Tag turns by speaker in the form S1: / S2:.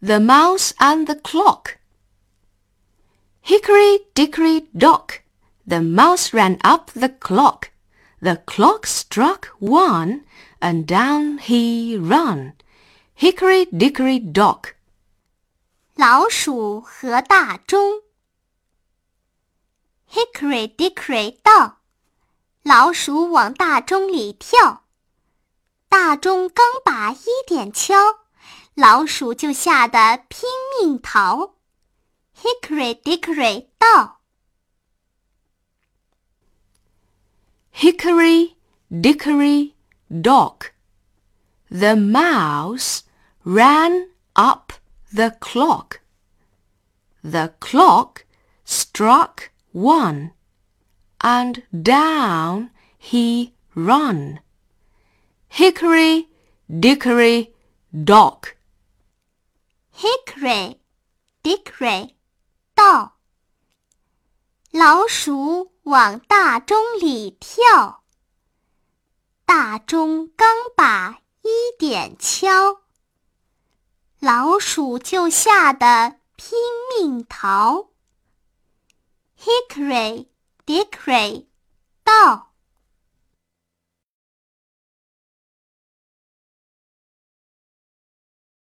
S1: The Mouse and the Clock. Hickory dickory dock, the mouse ran up the clock. The clock struck one, and down he run. Hickory dickory dock.
S2: 老鼠和大钟。Hickory dickory dock，老鼠往大钟里跳。大钟刚把一点敲， 老鼠就吓得拼命逃。Hickory dickory dock.
S1: Hickory dickory dock. The mouse ran up the clock. The clock struck one, and down he run. Hickory dickory dock.
S2: Hickory dickory 道老鼠往大钟里跳，大钟刚把一点敲，老鼠就吓得拼命逃。Hickory dickory 道